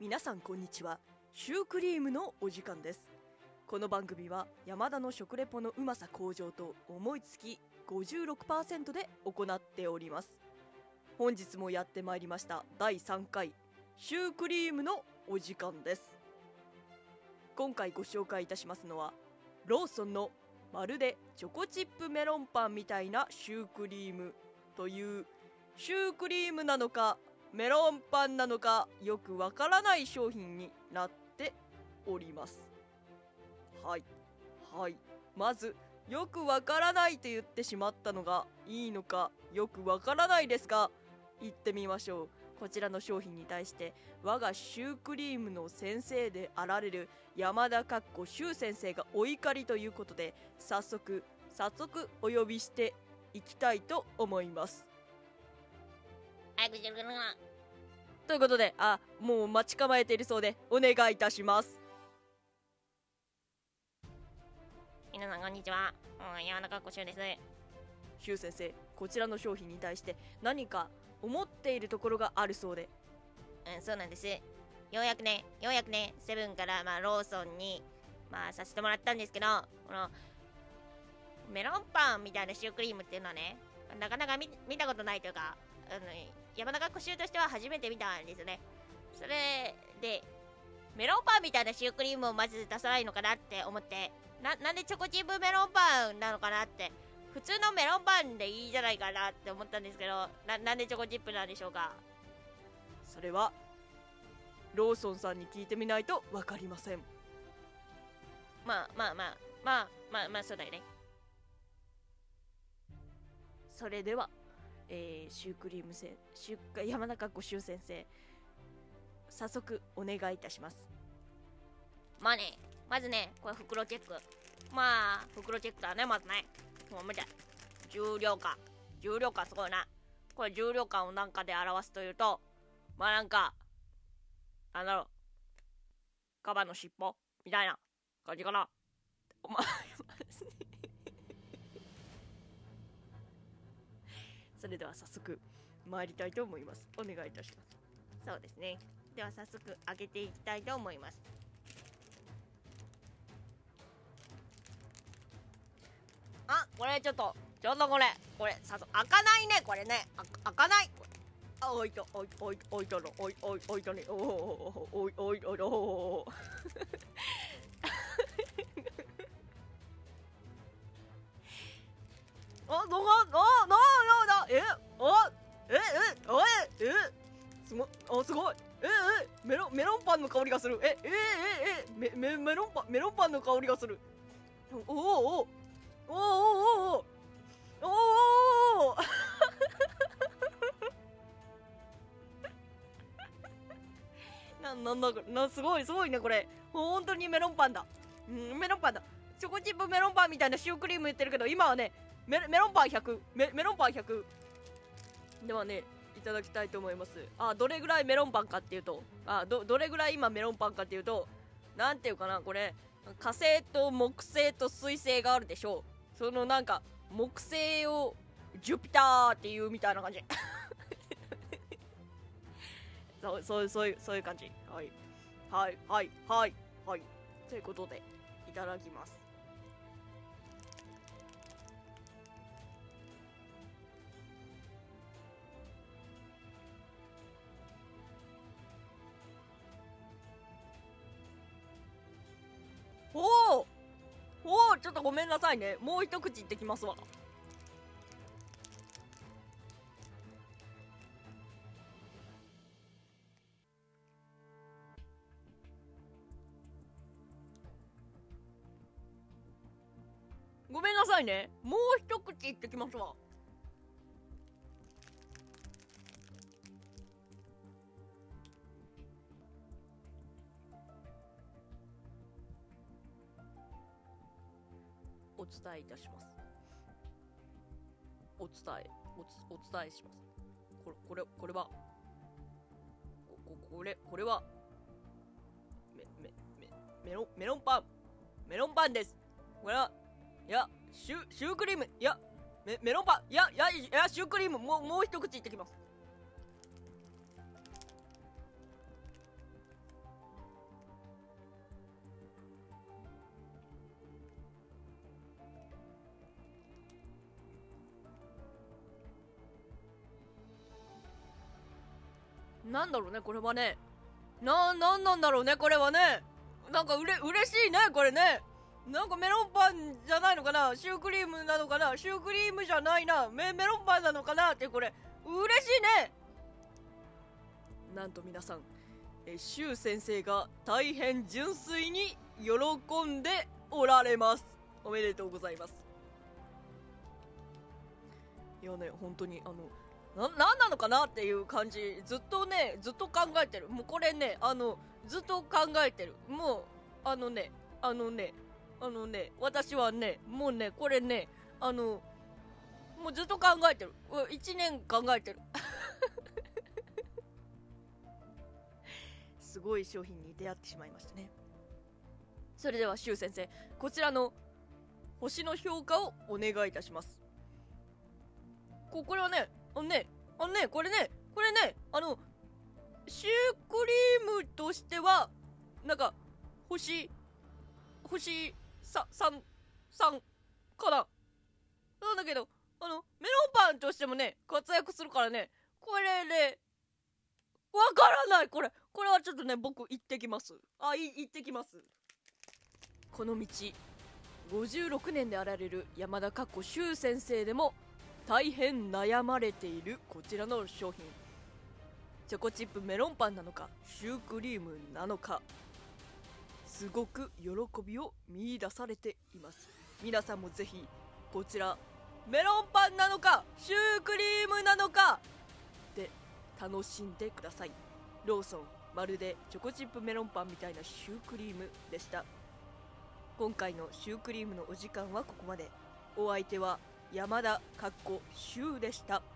皆さんこんにちは。シュークリームのお時間です。この番組は山田の食レポのうまさ向上と思いつき56%で行っております。本日もやってまいりました第3回シュークリームのお時間です。今回ご紹介いたしますのはローソンのまるでチョコチップメロンパンみたいなシュークリームというシュークリームなのかメロンパンなのかよくわからない商品になっております。はい。はい。まずよくわからないと言ってしまったのがいいのかよくわからないですが行ってみましょう。こちらの商品に対して我がシュークリームの先生であられる山田かっこシュー先生がお怒りということで早速早速お呼びしていきたいと思います。ということであもう待ち構えているそうでお願いいたします皆さんこんにちは。うん、山中こしゅうです。シュウ先生こちらの商品に対して何か思っているところがあるそうでうん、そうなんです。ようやくね、ようやくね、セブンから、まあ、ローソンに、まあ、させてもらったんですけど、この、メロンパンみたいなシュークリームっていうのはね、なかなか見見たことないというか、あの山中こしゅうとしては初めて見たんですよね。それで、メロンパンみたいなシュークリームをまず出さないのかなって思って、な、なんでチョコチップメロンパンなのかなって、普通のメロンパンでいいじゃないかなって思ったんですけど、な、なんでチョコチップなんでしょうか？それはローソンさんに聞いてみないと分かりません。まあまあまあまあまあまあそうだよね。それでは、えーシュークリームせシュ山中ごしゅう先生早速お願いいたします。まあねまずねこれ袋チェック。まあ袋チェックだねまずね。もう見て重量感。重量感すごいな。これ重量感をなんかで表すというとまあなんかなんだろう。カバの尻尾みたいな感じかな。お前それでは早速参りたいと思います。お願いいたします。そうですね。では早速開けていきたいと思います。あこれちょっとちょっとこれ。これさす開かないね。これね。あ開かない。あおいとおいおいおいとの。おいおいおいとね。おおおいおいおいおお あどがああすごい。ええメロメロンパンの香りがする。えええええメメメロンパンメロンパンの香りがする。おおおおおおおおおおななんだこれなすごいすごいねこれ本当にメロンパンだうんメロンパンだチョコチップメロンパンみたいなシュークリーム言ってるけど今はねメメロンパン100メメロンパン100ではねいただきたいと思います。あどれぐらいメロンパンかっていうとあどどれぐらい今メロンパンかっていうとなんていうかなこれ火星と木星と水星があるでしょう。そのなんか木星をジュピターっていうみたいな感じ。そうそうそういうそういう感じ。はい。はいはいはいはい。ということでいただきます。ちょっとごめんなさいね。もう一口いってきますわ。ごめんなさいね。もう一口いってきますわ。伝えいたします。お伝えおつお伝えします。これこれこれはこここれこれはメメメメロンメロンパンメロンパンです。これはいやシュシュークリームいやメメロンパンいやいやいやシュークリームもうもう一口いってきます。なんだろうねこれはね。ななんなんだろうねこれはね。なんかうれ嬉しいねこれね。なんかメロンパンじゃないのかな。シュークリームなのかな。シュークリームじゃないな。メメロンパンなのかな。ってこれ嬉しいね。なんと皆さんえシュウ先生が大変純粋に喜んでおられます。おめでとうございます。いやね本当にあのな、なんなのかなっていう感じ、ずっとね、ずっと考えてる。もうこれね、あの、ずっと考えてる。もう、あのね、あのね、あのね、私はね、もうね、これね、あの、もうずっと考えてる。1年考えてる。すごい商品に出会ってしまいましたね。それでは、シュウ先生、こちらの星の評価をお願いいたします。こ、これはね、あのね、あのね、これね、これね、あの、シュークリームとしては、なんか、星、星、さ、3、3かな。なんだけど、あの、メロンパンとしてもね、活躍するからね、これね、わからないこれ、これはちょっとね、僕行ってきます。あ、い、行ってきます。この道、56年であられる山田かっこ周先生でも大変悩まれているこちらの商品。チョコチップメロンパンなのかシュークリームなのか。すごく喜びを見いだされています。皆さんもぜひこちらメロンパンなのかシュークリームなのかで楽しんでください。ローソンまるでチョコチップメロンパンみたいなシュークリームでした。今回のシュークリームのお時間はここまで。お相手は山田かっこヒューでした。